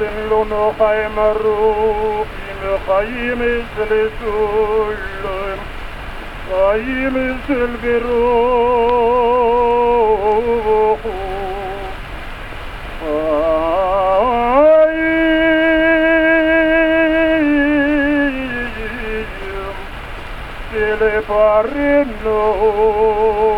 تنلون خيم الروح خيم السلسل خيم السلب روح Parino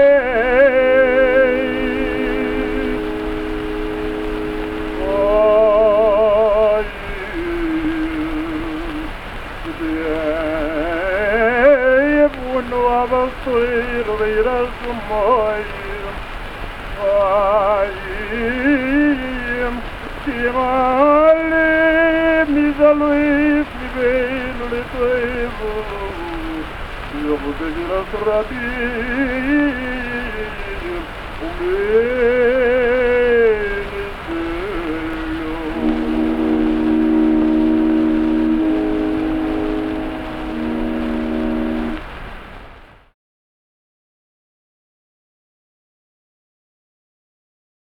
do clear as the morning. I am the misalui, the little, the little, the little,